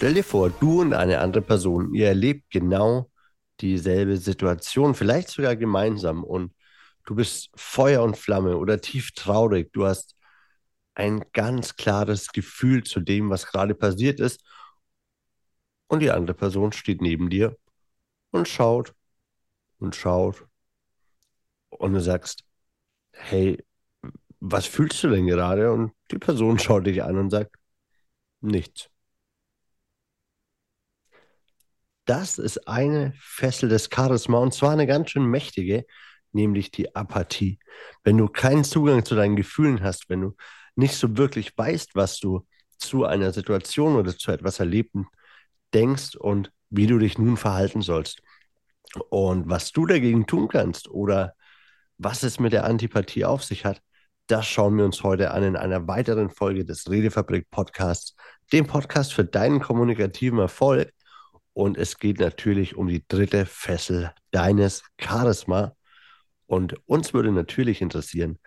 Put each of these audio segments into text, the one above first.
Stell dir vor, du und eine andere Person, ihr erlebt genau dieselbe Situation, vielleicht sogar gemeinsam und du bist Feuer und Flamme oder tief traurig. Du hast ein ganz klares Gefühl zu dem, was gerade passiert ist. Und die andere Person steht neben dir und schaut und schaut. Und du sagst, hey, was fühlst du denn gerade? Und die Person schaut dich an und sagt, nichts. Das ist eine Fessel des Charisma und zwar eine ganz schön mächtige, nämlich die Apathie. Wenn du keinen Zugang zu deinen Gefühlen hast, wenn du nicht so wirklich weißt, was du zu einer Situation oder zu etwas Erlebten denkst und wie du dich nun verhalten sollst. Und was du dagegen tun kannst oder was es mit der Antipathie auf sich hat, das schauen wir uns heute an in einer weiteren Folge des Redefabrik Podcasts, dem Podcast für deinen kommunikativen Erfolg. Und es geht natürlich um die dritte Fessel deines Charisma. Und uns würde natürlich interessieren,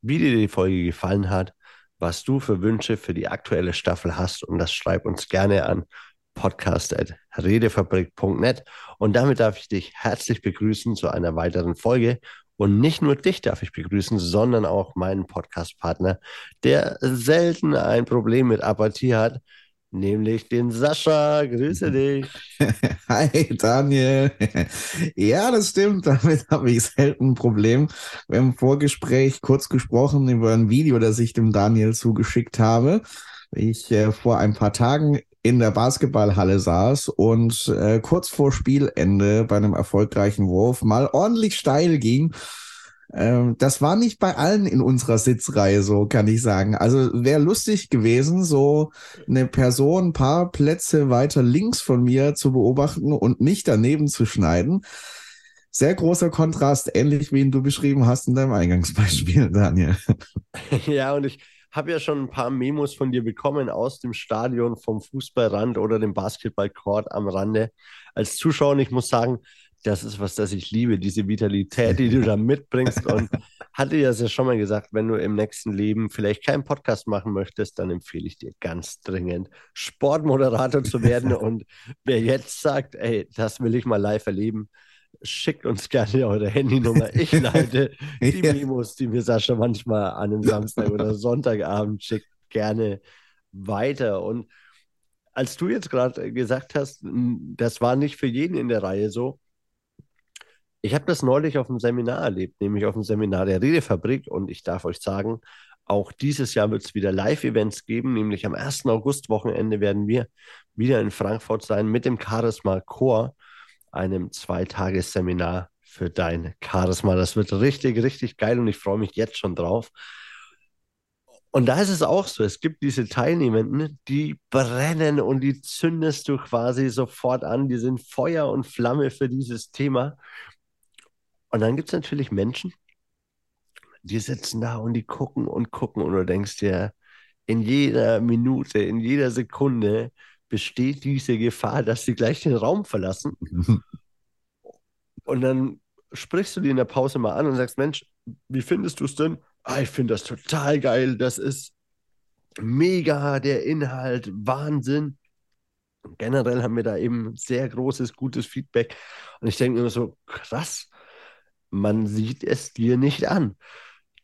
wie dir die Folge gefallen hat, was du für Wünsche für die aktuelle Staffel hast. Und das schreib uns gerne an podcast.redefabrik.net. Und damit darf ich dich herzlich begrüßen zu einer weiteren Folge. Und nicht nur dich darf ich begrüßen, sondern auch meinen Podcast-Partner, der selten ein Problem mit Apathie hat, nämlich den Sascha. Grüße dich. Hi, Daniel. Ja, das stimmt. Damit habe ich selten ein Problem. Wir haben im Vorgespräch kurz gesprochen über ein Video, das ich dem Daniel zugeschickt habe. Ich äh, vor ein paar Tagen in der Basketballhalle saß und äh, kurz vor Spielende bei einem erfolgreichen Wurf mal ordentlich steil ging ähm, das war nicht bei allen in unserer Sitzreihe so, kann ich sagen. Also wäre lustig gewesen, so eine Person ein paar Plätze weiter links von mir zu beobachten und nicht daneben zu schneiden. Sehr großer Kontrast, ähnlich wie ihn du beschrieben hast in deinem Eingangsbeispiel, Daniel. Ja, und ich habe ja schon ein paar Memos von dir bekommen aus dem Stadion, vom Fußballrand oder dem Basketballcourt am Rande. Als Zuschauer, ich muss sagen, das ist was, das ich liebe, diese Vitalität, die du da mitbringst. Und hatte ja ja schon mal gesagt, wenn du im nächsten Leben vielleicht keinen Podcast machen möchtest, dann empfehle ich dir ganz dringend, Sportmoderator zu werden. Und wer jetzt sagt, ey, das will ich mal live erleben, schickt uns gerne eure Handynummer. Ich leite die Memos, die mir Sascha manchmal an einem Samstag oder Sonntagabend schickt, gerne weiter. Und als du jetzt gerade gesagt hast, das war nicht für jeden in der Reihe so, ich habe das neulich auf einem Seminar erlebt, nämlich auf dem Seminar der Redefabrik. Und ich darf euch sagen, auch dieses Jahr wird es wieder Live-Events geben, nämlich am 1. August-Wochenende werden wir wieder in Frankfurt sein mit dem Charisma Chor, einem Zweitagesseminar für dein Charisma. Das wird richtig, richtig geil und ich freue mich jetzt schon drauf. Und da ist es auch so, es gibt diese Teilnehmenden, die brennen und die zündest du quasi sofort an, die sind Feuer und Flamme für dieses Thema. Und dann gibt es natürlich Menschen, die sitzen da und die gucken und gucken und du denkst dir, in jeder Minute, in jeder Sekunde besteht diese Gefahr, dass sie gleich den Raum verlassen. und dann sprichst du die in der Pause mal an und sagst, Mensch, wie findest du es denn? Ah, ich finde das total geil, das ist mega, der Inhalt, Wahnsinn. generell haben wir da eben sehr großes, gutes Feedback. Und ich denke mir so, krass, man sieht es dir nicht an,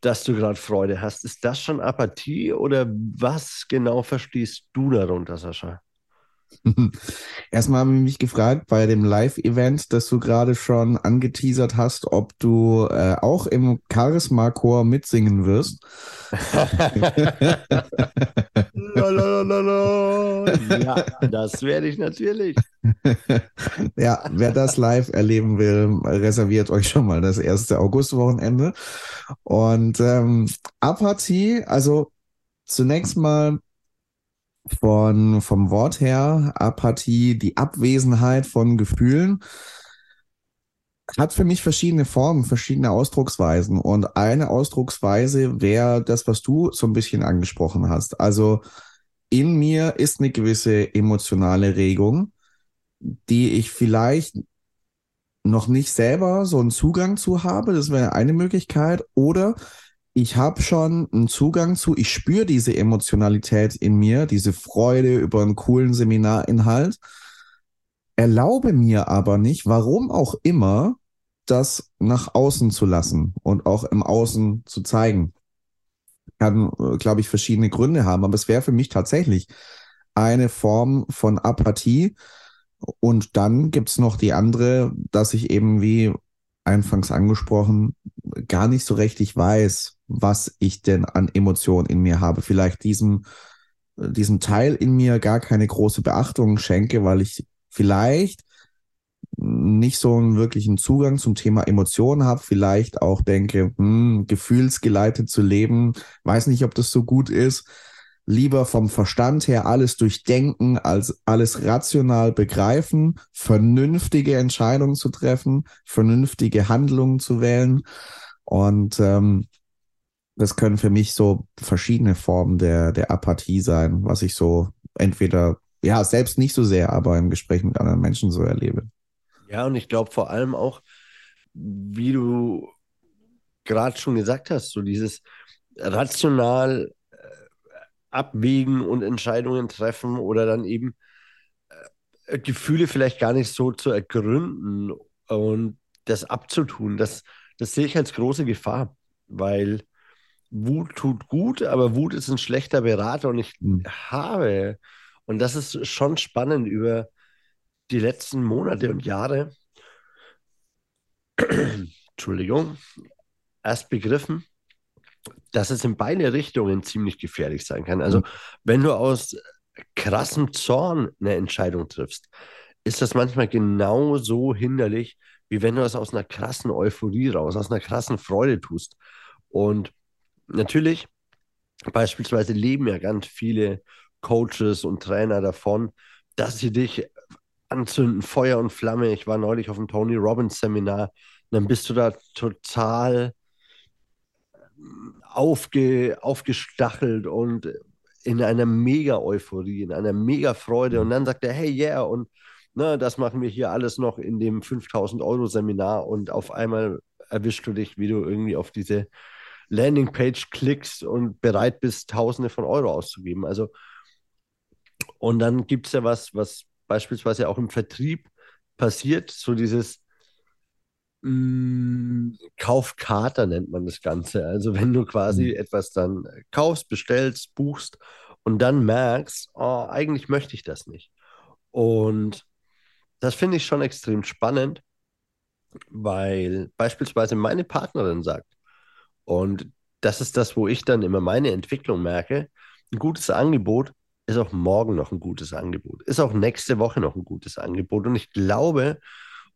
dass du gerade Freude hast. Ist das schon Apathie oder was genau verstehst du darunter, Sascha? Erstmal habe ich mich gefragt bei dem Live-Event, das du gerade schon angeteasert hast, ob du äh, auch im Charisma-Chor mitsingen wirst. ja, das werde ich natürlich. ja, wer das live erleben will, reserviert euch schon mal das erste Augustwochenende. Und ähm, Apathie, also zunächst mal von, vom Wort her, Apathie, die Abwesenheit von Gefühlen, hat für mich verschiedene Formen, verschiedene Ausdrucksweisen. Und eine Ausdrucksweise wäre das, was du so ein bisschen angesprochen hast. Also in mir ist eine gewisse emotionale Regung, die ich vielleicht noch nicht selber so einen Zugang zu habe. Das wäre eine Möglichkeit. Oder ich habe schon einen Zugang zu, ich spüre diese Emotionalität in mir, diese Freude über einen coolen Seminarinhalt, erlaube mir aber nicht, warum auch immer, das nach außen zu lassen und auch im Außen zu zeigen. Kann, äh, glaube ich, verschiedene Gründe haben, aber es wäre für mich tatsächlich eine Form von Apathie. Und dann gibt's noch die andere, dass ich eben, wie anfangs angesprochen, gar nicht so richtig weiß, was ich denn an Emotionen in mir habe. Vielleicht diesem, diesem Teil in mir gar keine große Beachtung schenke, weil ich vielleicht nicht so einen wirklichen Zugang zum Thema Emotionen habe, vielleicht auch denke, hm, gefühlsgeleitet zu leben, weiß nicht, ob das so gut ist. Lieber vom Verstand her alles durchdenken, als alles rational begreifen, vernünftige Entscheidungen zu treffen, vernünftige Handlungen zu wählen. Und ähm, das können für mich so verschiedene Formen der, der Apathie sein, was ich so entweder, ja, selbst nicht so sehr, aber im Gespräch mit anderen Menschen so erlebe. Ja, und ich glaube vor allem auch, wie du gerade schon gesagt hast, so dieses rational abwägen und Entscheidungen treffen oder dann eben äh, Gefühle vielleicht gar nicht so zu ergründen und das abzutun, das, das sehe ich als große Gefahr, weil Wut tut gut, aber Wut ist ein schlechter Berater und ich mhm. habe, und das ist schon spannend über die letzten Monate und Jahre, Entschuldigung, erst begriffen, dass es in beide Richtungen ziemlich gefährlich sein kann. Also, mhm. wenn du aus krassem Zorn eine Entscheidung triffst, ist das manchmal genauso hinderlich, wie wenn du es aus einer krassen Euphorie raus, aus einer krassen Freude tust. Und natürlich, beispielsweise leben ja ganz viele Coaches und Trainer davon, dass sie dich anzünden, Feuer und Flamme. Ich war neulich auf dem Tony Robbins Seminar, dann bist du da total aufge, aufgestachelt und in einer Mega-Euphorie, in einer Mega-Freude. Und dann sagt er, hey, yeah, und ne, das machen wir hier alles noch in dem 5000 Euro Seminar. Und auf einmal erwischst du dich, wie du irgendwie auf diese Landingpage klickst und bereit bist, Tausende von Euro auszugeben. Also, und dann gibt es ja was, was beispielsweise auch im Vertrieb passiert, so dieses Kaufkater nennt man das Ganze. Also wenn du quasi mhm. etwas dann kaufst, bestellst, buchst und dann merkst, oh, eigentlich möchte ich das nicht. Und das finde ich schon extrem spannend, weil beispielsweise meine Partnerin sagt, und das ist das, wo ich dann immer meine Entwicklung merke. Ein gutes Angebot ist auch morgen noch ein gutes Angebot, ist auch nächste Woche noch ein gutes Angebot. Und ich glaube,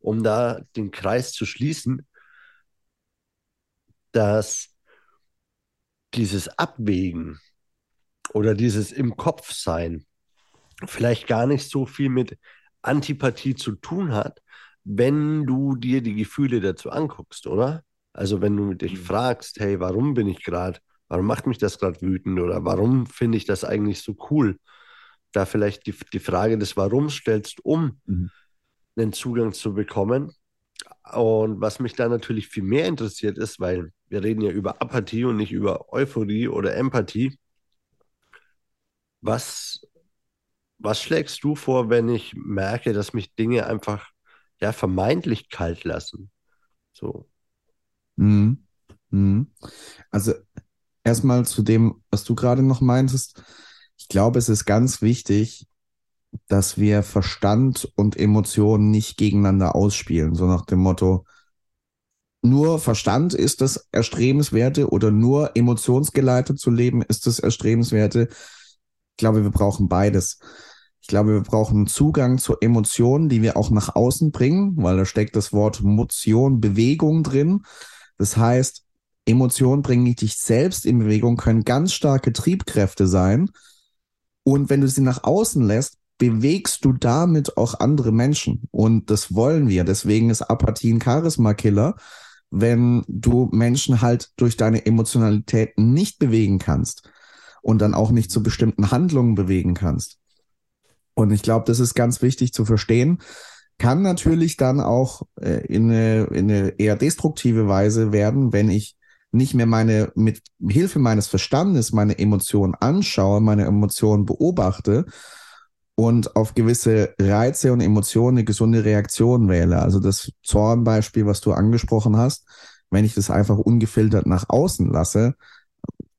um da den Kreis zu schließen, dass dieses Abwägen oder dieses im Kopf sein vielleicht gar nicht so viel mit Antipathie zu tun hat, wenn du dir die Gefühle dazu anguckst, oder? Also wenn du dich mhm. fragst, hey, warum bin ich gerade, warum macht mich das gerade wütend oder warum finde ich das eigentlich so cool? Da vielleicht die, die Frage des Warums stellst, um mhm. Einen Zugang zu bekommen. Und was mich da natürlich viel mehr interessiert ist, weil wir reden ja über Apathie und nicht über Euphorie oder Empathie. Was, was schlägst du vor, wenn ich merke, dass mich Dinge einfach ja vermeintlich kalt lassen? So, Mhm. Mhm. Also erstmal zu dem, was du gerade noch meintest. Ich glaube, es ist ganz wichtig, dass wir Verstand und Emotionen nicht gegeneinander ausspielen, so nach dem Motto, nur Verstand ist das Erstrebenswerte oder nur emotionsgeleitet zu leben ist das Erstrebenswerte. Ich glaube, wir brauchen beides. Ich glaube, wir brauchen Zugang zu Emotionen, die wir auch nach außen bringen, weil da steckt das Wort Motion, Bewegung drin. Das heißt, Emotionen bringen dich selbst in Bewegung, können ganz starke Triebkräfte sein. Und wenn du sie nach außen lässt, bewegst du damit auch andere Menschen. Und das wollen wir. Deswegen ist Apathie ein Charisma-Killer, wenn du Menschen halt durch deine Emotionalität nicht bewegen kannst und dann auch nicht zu bestimmten Handlungen bewegen kannst. Und ich glaube, das ist ganz wichtig zu verstehen, kann natürlich dann auch äh, in, eine, in eine eher destruktive Weise werden, wenn ich nicht mehr meine, mit Hilfe meines Verstandes meine Emotionen anschaue, meine Emotionen beobachte und auf gewisse Reize und Emotionen eine gesunde Reaktion wähle. Also das Zornbeispiel, was du angesprochen hast, wenn ich das einfach ungefiltert nach außen lasse,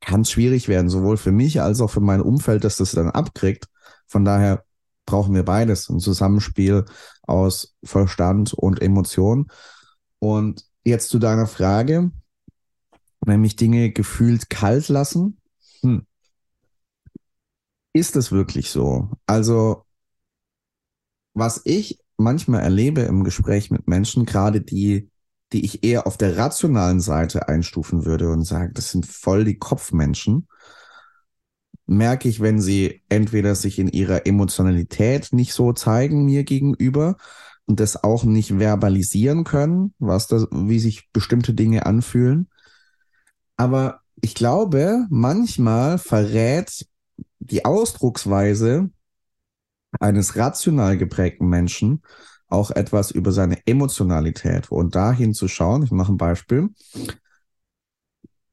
kann es schwierig werden, sowohl für mich als auch für mein Umfeld, dass das dann abkriegt. Von daher brauchen wir beides, ein Zusammenspiel aus Verstand und Emotion. Und jetzt zu deiner Frage, wenn mich Dinge gefühlt kalt lassen, hm. Ist es wirklich so? Also, was ich manchmal erlebe im Gespräch mit Menschen, gerade die, die ich eher auf der rationalen Seite einstufen würde und sage, das sind voll die Kopfmenschen, merke ich, wenn sie entweder sich in ihrer Emotionalität nicht so zeigen mir gegenüber und das auch nicht verbalisieren können, was das, wie sich bestimmte Dinge anfühlen. Aber ich glaube, manchmal verrät die Ausdrucksweise eines rational geprägten Menschen auch etwas über seine Emotionalität und dahin zu schauen. Ich mache ein Beispiel.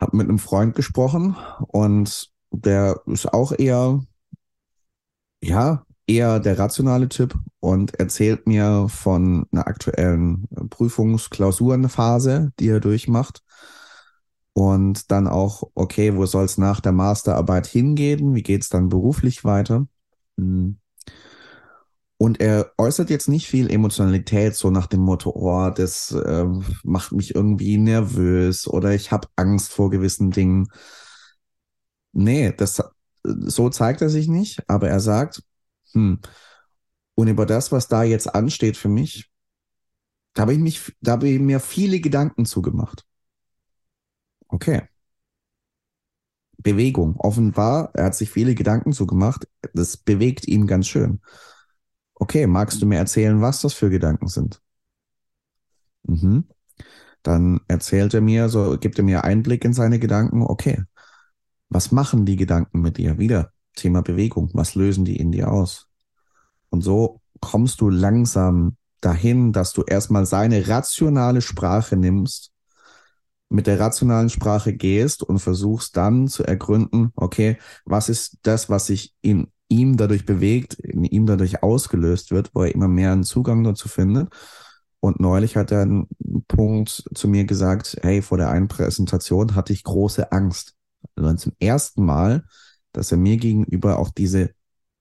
Habe mit einem Freund gesprochen und der ist auch eher, ja, eher der rationale Typ und erzählt mir von einer aktuellen Prüfungsklausurenphase, die er durchmacht. Und dann auch, okay, wo soll es nach der Masterarbeit hingehen? Wie geht es dann beruflich weiter? Hm. Und er äußert jetzt nicht viel Emotionalität, so nach dem Motto, oh, das äh, macht mich irgendwie nervös oder ich habe Angst vor gewissen Dingen. Nee, das, so zeigt er sich nicht, aber er sagt, hm, und über das, was da jetzt ansteht für mich, da habe ich mich, da habe ich mir viele Gedanken zugemacht. Okay. Bewegung. Offenbar, er hat sich viele Gedanken zugemacht. Das bewegt ihn ganz schön. Okay, magst du mir erzählen, was das für Gedanken sind? Mhm. Dann erzählt er mir, so gibt er mir Einblick in seine Gedanken. Okay, was machen die Gedanken mit dir? Wieder Thema Bewegung. Was lösen die in dir aus? Und so kommst du langsam dahin, dass du erstmal seine rationale Sprache nimmst, mit der rationalen Sprache gehst und versuchst dann zu ergründen, okay, was ist das, was sich in ihm dadurch bewegt, in ihm dadurch ausgelöst wird, wo er immer mehr einen Zugang dazu findet. Und neulich hat er einen Punkt zu mir gesagt, hey, vor der einen Präsentation hatte ich große Angst also zum ersten Mal, dass er mir gegenüber auch diese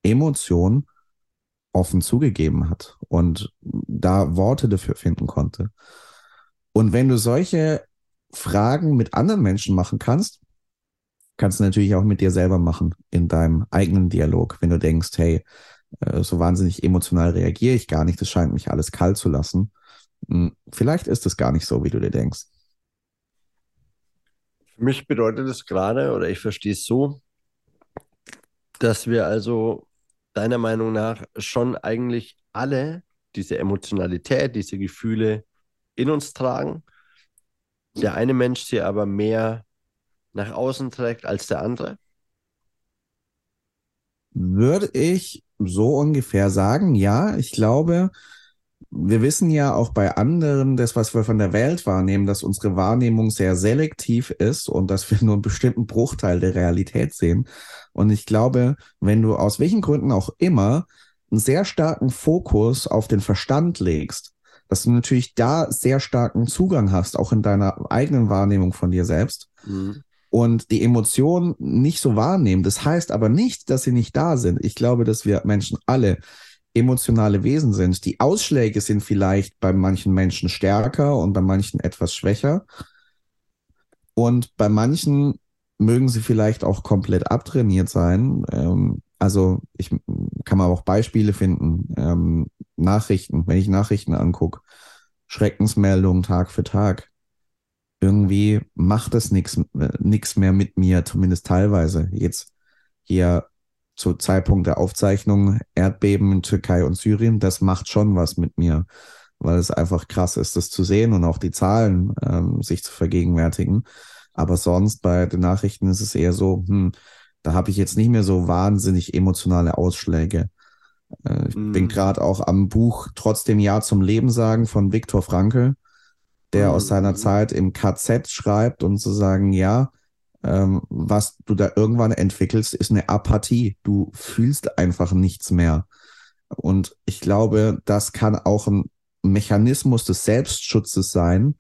Emotion offen zugegeben hat und da Worte dafür finden konnte. Und wenn du solche Fragen mit anderen Menschen machen kannst, kannst du natürlich auch mit dir selber machen in deinem eigenen Dialog, wenn du denkst, hey, äh, so wahnsinnig emotional reagiere ich gar nicht, das scheint mich alles kalt zu lassen. Hm, vielleicht ist es gar nicht so, wie du dir denkst. Für mich bedeutet es gerade, oder ich verstehe es so, dass wir also deiner Meinung nach schon eigentlich alle diese Emotionalität, diese Gefühle in uns tragen. Der eine Mensch sie aber mehr nach außen trägt als der andere? Würde ich so ungefähr sagen, ja. Ich glaube, wir wissen ja auch bei anderen, das, was wir von der Welt wahrnehmen, dass unsere Wahrnehmung sehr selektiv ist und dass wir nur einen bestimmten Bruchteil der Realität sehen. Und ich glaube, wenn du aus welchen Gründen auch immer einen sehr starken Fokus auf den Verstand legst, dass du natürlich da sehr starken Zugang hast, auch in deiner eigenen Wahrnehmung von dir selbst. Mhm. Und die Emotionen nicht so wahrnehmen. Das heißt aber nicht, dass sie nicht da sind. Ich glaube, dass wir Menschen alle emotionale Wesen sind. Die Ausschläge sind vielleicht bei manchen Menschen stärker und bei manchen etwas schwächer. Und bei manchen mögen sie vielleicht auch komplett abtrainiert sein. Ähm, also ich kann mal auch Beispiele finden. Ähm, Nachrichten, wenn ich Nachrichten angucke, Schreckensmeldungen Tag für Tag. Irgendwie macht das nichts mehr mit mir, zumindest teilweise. Jetzt hier zu Zeitpunkt der Aufzeichnung Erdbeben in Türkei und Syrien, das macht schon was mit mir, weil es einfach krass ist, das zu sehen und auch die Zahlen ähm, sich zu vergegenwärtigen. Aber sonst bei den Nachrichten ist es eher so, hm, da habe ich jetzt nicht mehr so wahnsinnig emotionale Ausschläge. Äh, ich mm. bin gerade auch am Buch Trotzdem Ja zum Leben sagen von Viktor Frankl. der mhm. aus seiner Zeit im KZ schreibt und zu sagen, ja, ähm, was du da irgendwann entwickelst, ist eine Apathie. Du fühlst einfach nichts mehr. Und ich glaube, das kann auch ein Mechanismus des Selbstschutzes sein,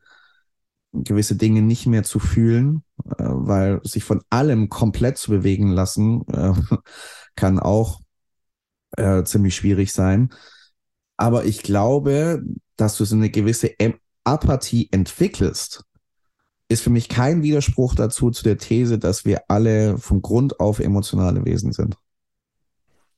gewisse Dinge nicht mehr zu fühlen, äh, weil sich von allem komplett zu bewegen lassen, äh, kann auch äh, ziemlich schwierig sein. Aber ich glaube, dass du so eine gewisse Apathie entwickelst, ist für mich kein Widerspruch dazu zu der These, dass wir alle von Grund auf emotionale Wesen sind.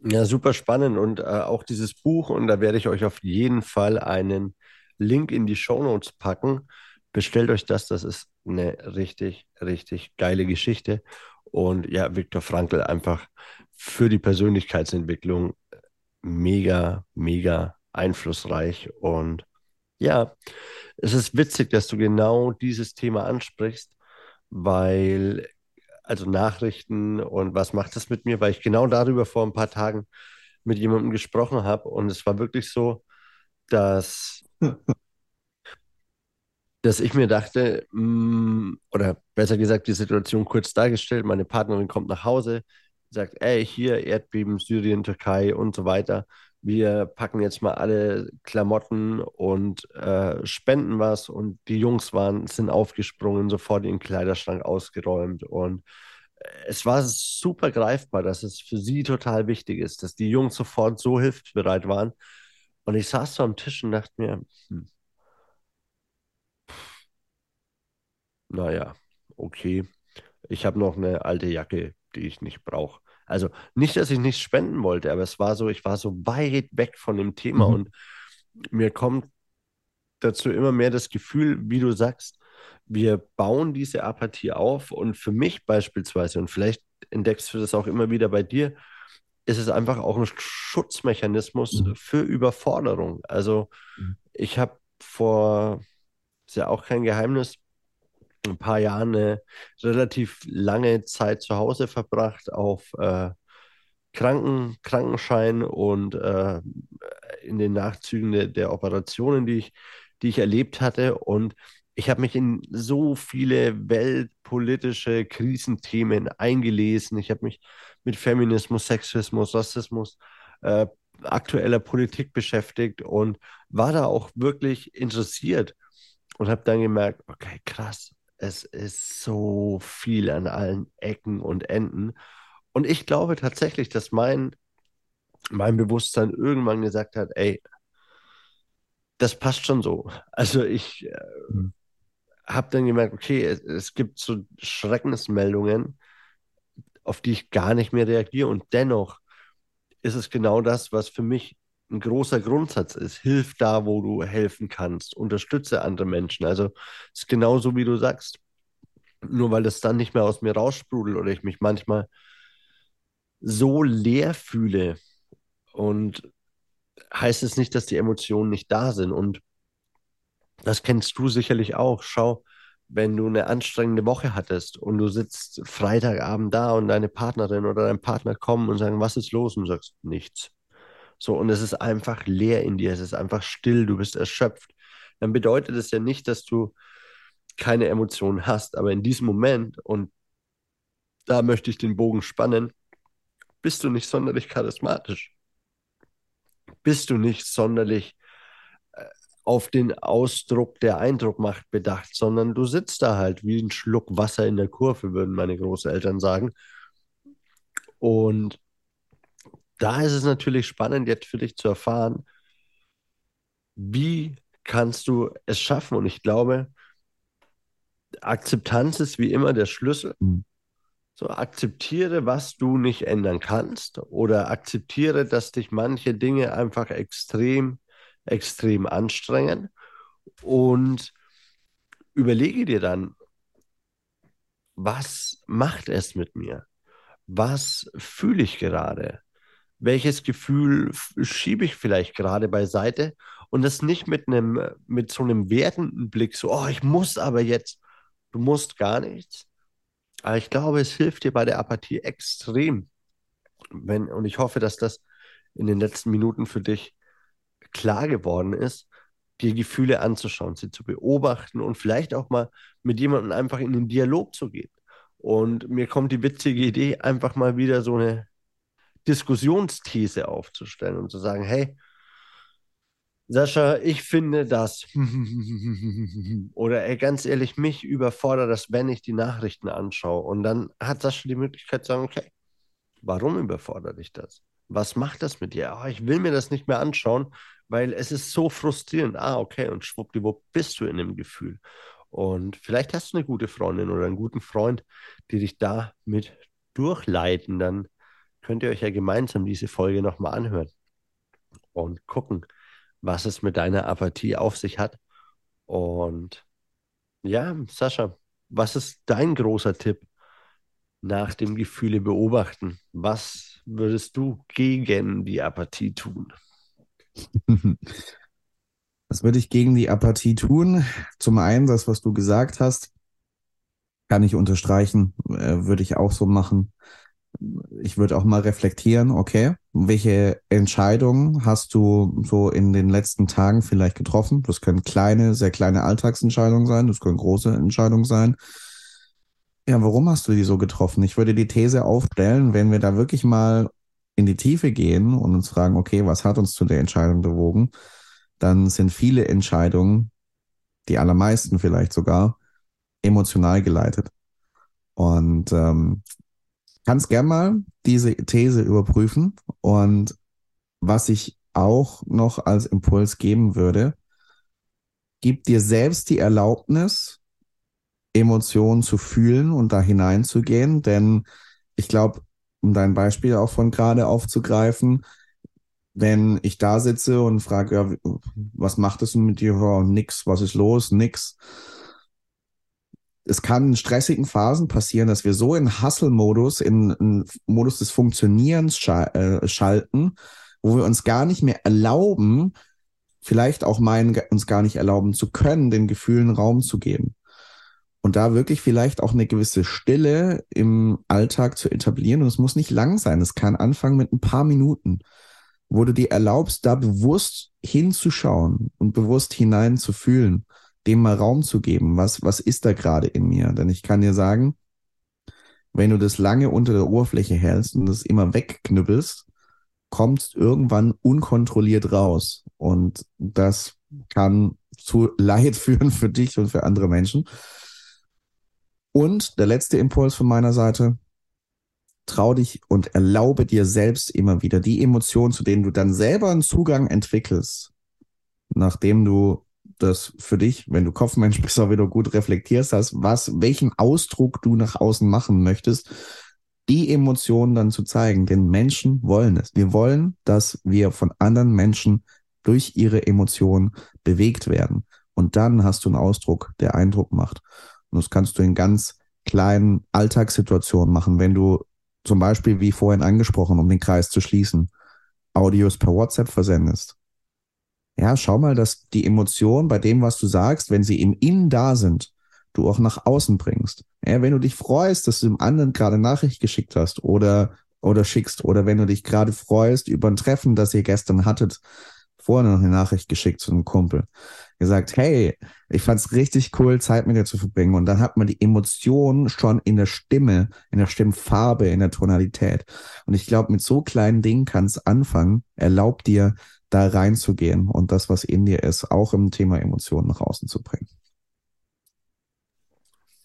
Ja, super spannend und äh, auch dieses Buch und da werde ich euch auf jeden Fall einen Link in die Show Notes packen. Bestellt euch das, das ist eine richtig, richtig geile Geschichte. Und ja, Viktor Frankl einfach für die Persönlichkeitsentwicklung mega, mega einflussreich. Und ja, es ist witzig, dass du genau dieses Thema ansprichst, weil, also Nachrichten und was macht das mit mir, weil ich genau darüber vor ein paar Tagen mit jemandem gesprochen habe und es war wirklich so, dass, dass ich mir dachte, mh, mm, oder besser gesagt, die Situation kurz dargestellt, meine Partnerin kommt nach Hause, sagt, ey, hier Erdbeben, Syrien, Türkei und so weiter wir packen jetzt mal alle Klamotten und äh, spenden was. Und die Jungs waren, sind aufgesprungen, sofort den Kleiderschrank ausgeräumt. Und äh, es war super greifbar, dass es für sie total wichtig ist, dass die Jungs sofort so hilfsbereit waren. Und ich saß so am Tisch und dachte mir, hm, naja, okay, ich habe noch eine alte Jacke, die ich nicht brauche. Also nicht, dass ich nichts spenden wollte, aber es war so, ich war so weit weg von dem Thema mhm. und mir kommt dazu immer mehr das Gefühl, wie du sagst, wir bauen diese Apathie auf und für mich beispielsweise, und vielleicht entdeckst du das auch immer wieder bei dir, ist es einfach auch ein Schutzmechanismus mhm. für Überforderung. Also mhm. ich habe vor, ist ja auch kein Geheimnis, ein paar Jahren eine relativ lange Zeit zu Hause verbracht auf äh, Kranken, Krankenschein und äh, in den Nachzügen de, der Operationen, die ich, die ich erlebt hatte. Und ich habe mich in so viele weltpolitische Krisenthemen eingelesen. Ich habe mich mit Feminismus, Sexismus, Rassismus, äh, aktueller Politik beschäftigt und war da auch wirklich interessiert und habe dann gemerkt, okay, krass, es ist so viel an allen Ecken und Enden. Und ich glaube tatsächlich, dass mein, mein Bewusstsein irgendwann gesagt hat, ey, das passt schon so. Also ich äh, mhm. habe dann gemerkt, okay, es, es, gibt so Schreckensmeldungen, auf die ich gar nicht mehr reagiere. Und dennoch ist es genau das, was für mich ein großer Grundsatz ist. Hilf da, wo du helfen kannst. Unterstütze andere Menschen. Also es ist genauso, wie du sagst. Nur weil es dann nicht mehr aus mir raussprudelt oder ich mich manchmal so leer fühle. Und heißt es nicht, dass die Emotionen nicht da sind. Und das kennst du sicherlich auch. Schau, wenn du eine anstrengende Woche hattest und du sitzt Freitagabend da und deine Partnerin oder dein Partner kommen und sagen, was ist los? Und du sagst, nichts. So, und es ist einfach leer in dir, es ist einfach still, du bist erschöpft. Dann bedeutet es ja nicht, dass du keine Emotionen hast, aber in diesem Moment, und da möchte ich den Bogen spannen, bist du nicht sonderlich charismatisch. Bist du nicht sonderlich äh, auf den Ausdruck der Eindruckmacht bedacht, sondern du sitzt da halt wie ein Schluck Wasser in der Kurve, würden meine Großeltern sagen. Und da ist es natürlich spannend, jetzt für dich zu erfahren, wie kannst du es schaffen? Und ich glaube, Akzeptanz ist wie immer der Schlüssel. Mhm. So akzeptiere, was du nicht ändern kannst oder akzeptiere, dass dich manche Dinge einfach extrem, extrem anstrengen und überlege dir dann, was macht es mit mir? Was fühle ich gerade? Welches Gefühl schiebe ich vielleicht gerade beiseite und das nicht mit einem, mit so einem wertenden Blick, so, oh, ich muss aber jetzt, du musst gar nichts. Aber ich glaube, es hilft dir bei der Apathie extrem. Wenn, und ich hoffe, dass das in den letzten Minuten für dich klar geworden ist, dir Gefühle anzuschauen, sie zu beobachten und vielleicht auch mal mit jemandem einfach in den Dialog zu gehen. Und mir kommt die witzige Idee, einfach mal wieder so eine Diskussionsthese aufzustellen und zu sagen, hey, Sascha, ich finde das. Oder ey, ganz ehrlich, mich überfordert das, wenn ich die Nachrichten anschaue. Und dann hat Sascha die Möglichkeit zu sagen, okay, warum überfordert dich das? Was macht das mit dir? Oh, ich will mir das nicht mehr anschauen, weil es ist so frustrierend. Ah, okay, und schwuppdiwupp bist du in dem Gefühl. Und vielleicht hast du eine gute Freundin oder einen guten Freund, die dich da mit durchleiten. Dann könnt ihr euch ja gemeinsam diese Folge nochmal anhören und gucken, was es mit deiner Apathie auf sich hat. Und ja, Sascha, was ist dein großer Tipp nach dem Gefühle beobachten? Was würdest du gegen die Apathie tun? Was würde ich gegen die Apathie tun? Zum einen das, was du gesagt hast, kann ich unterstreichen, äh, würde ich auch so machen ich würde auch mal reflektieren, okay, welche Entscheidungen hast du so in den letzten Tagen vielleicht getroffen? Das können kleine, sehr kleine Alltagsentscheidungen sein, das können große Entscheidungen sein. Ja, warum hast du die so getroffen? Ich würde die These aufstellen, wenn wir da wirklich mal in die Tiefe gehen und uns fragen, okay, was hat uns zu der Entscheidung bewogen? Dann sind viele Entscheidungen, die allermeisten vielleicht sogar, emotional geleitet. Und ähm, kannst gern mal diese These überprüfen. Und was ich auch noch als Impuls geben würde, gib dir selbst die Erlaubnis, Emotionen zu fühlen und da hineinzugehen. Denn ich glaube, um dein Beispiel auch von gerade aufzugreifen, wenn ich da sitze und frage, ja, was macht es mit dir? Oh, nix, was ist los? Nix es kann in stressigen Phasen passieren, dass wir so in Hustle-Modus, in, in, Modus des Funktionierens äh, schalten, wo wir uns gar nicht mehr erlauben, vielleicht auch meinen, uns gar nicht erlauben zu können, den Gefühlen Raum zu geben. Und da wirklich vielleicht auch eine gewisse Stille im Alltag zu etablieren. Und es muss nicht lang sein. Es kann anfangen mit ein paar Minuten, wo du dir erlaubst, da bewusst hinzuschauen und bewusst hineinzufühlen dem mal Raum zu geben. Was, was ist da gerade in mir? Denn ich kann dir sagen, wenn du das lange unter der Oberfläche hältst und das immer wegknüppelst, kommst irgendwann unkontrolliert raus. Und das kann zu Leid führen für dich und für andere Menschen. Und der letzte Impuls von meiner Seite, trau dich und erlaube dir selbst immer wieder die Emotionen, zu denen du dann selber einen Zugang entwickelst, nachdem du das für dich, wenn du Kopfmensch bist, auch wieder gut reflektierst hast, was, welchen Ausdruck du nach außen machen möchtest, die Emotionen dann zu zeigen. Denn Menschen wollen es. Wir wollen, dass wir von anderen Menschen durch ihre Emotionen bewegt werden. Und dann hast du einen Ausdruck, der Eindruck macht. Und das kannst du in ganz kleinen Alltagssituationen machen, wenn du zum Beispiel, wie vorhin angesprochen, um den Kreis zu schließen, Audios per WhatsApp versendest ja, schau mal, dass die Emotionen bei dem, was du sagst, wenn sie im Innen da sind, du auch nach außen bringst. Ja, wenn du dich freust, dass du dem anderen gerade Nachricht geschickt hast oder, oder schickst, oder wenn du dich gerade freust über ein Treffen, das ihr gestern hattet, vorher noch eine Nachricht geschickt zu einem Kumpel. Gesagt, hey, ich fand's richtig cool, Zeit mit dir zu verbringen. Und dann hat man die Emotionen schon in der Stimme, in der Stimmfarbe, in der Tonalität. Und ich glaube, mit so kleinen Dingen kann's anfangen. Erlaubt dir, da reinzugehen und das, was in dir ist, auch im Thema Emotionen nach außen zu bringen.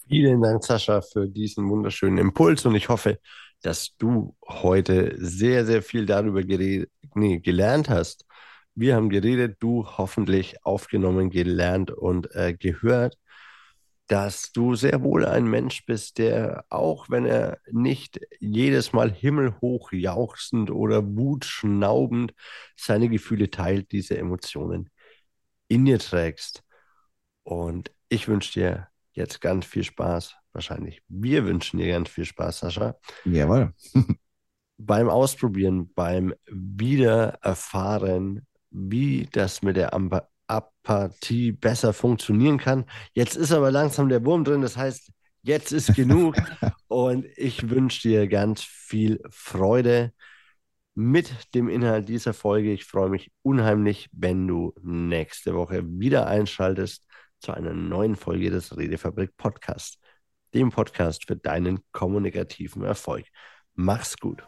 Vielen Dank, Sascha, für diesen wunderschönen Impuls und ich hoffe, dass du heute sehr, sehr viel darüber nee, gelernt hast. Wir haben geredet, du hoffentlich aufgenommen, gelernt und äh, gehört dass du sehr wohl ein Mensch bist, der auch wenn er nicht jedes Mal himmelhoch jauchzend oder wutschnaubend seine Gefühle teilt, diese Emotionen in dir trägst. Und ich wünsche dir jetzt ganz viel Spaß. Wahrscheinlich wir wünschen dir ganz viel Spaß, Sascha. Jawohl. beim Ausprobieren, beim Wiedererfahren, wie das mit der Apathie besser funktionieren kann. Jetzt ist aber langsam der Wurm drin, das heißt, jetzt ist genug und ich wünsche dir ganz viel Freude mit dem Inhalt dieser Folge. Ich freue mich unheimlich, wenn du nächste Woche wieder einschaltest zu einer neuen Folge des Redefabrik Podcasts, dem Podcast für deinen kommunikativen Erfolg. Mach's gut.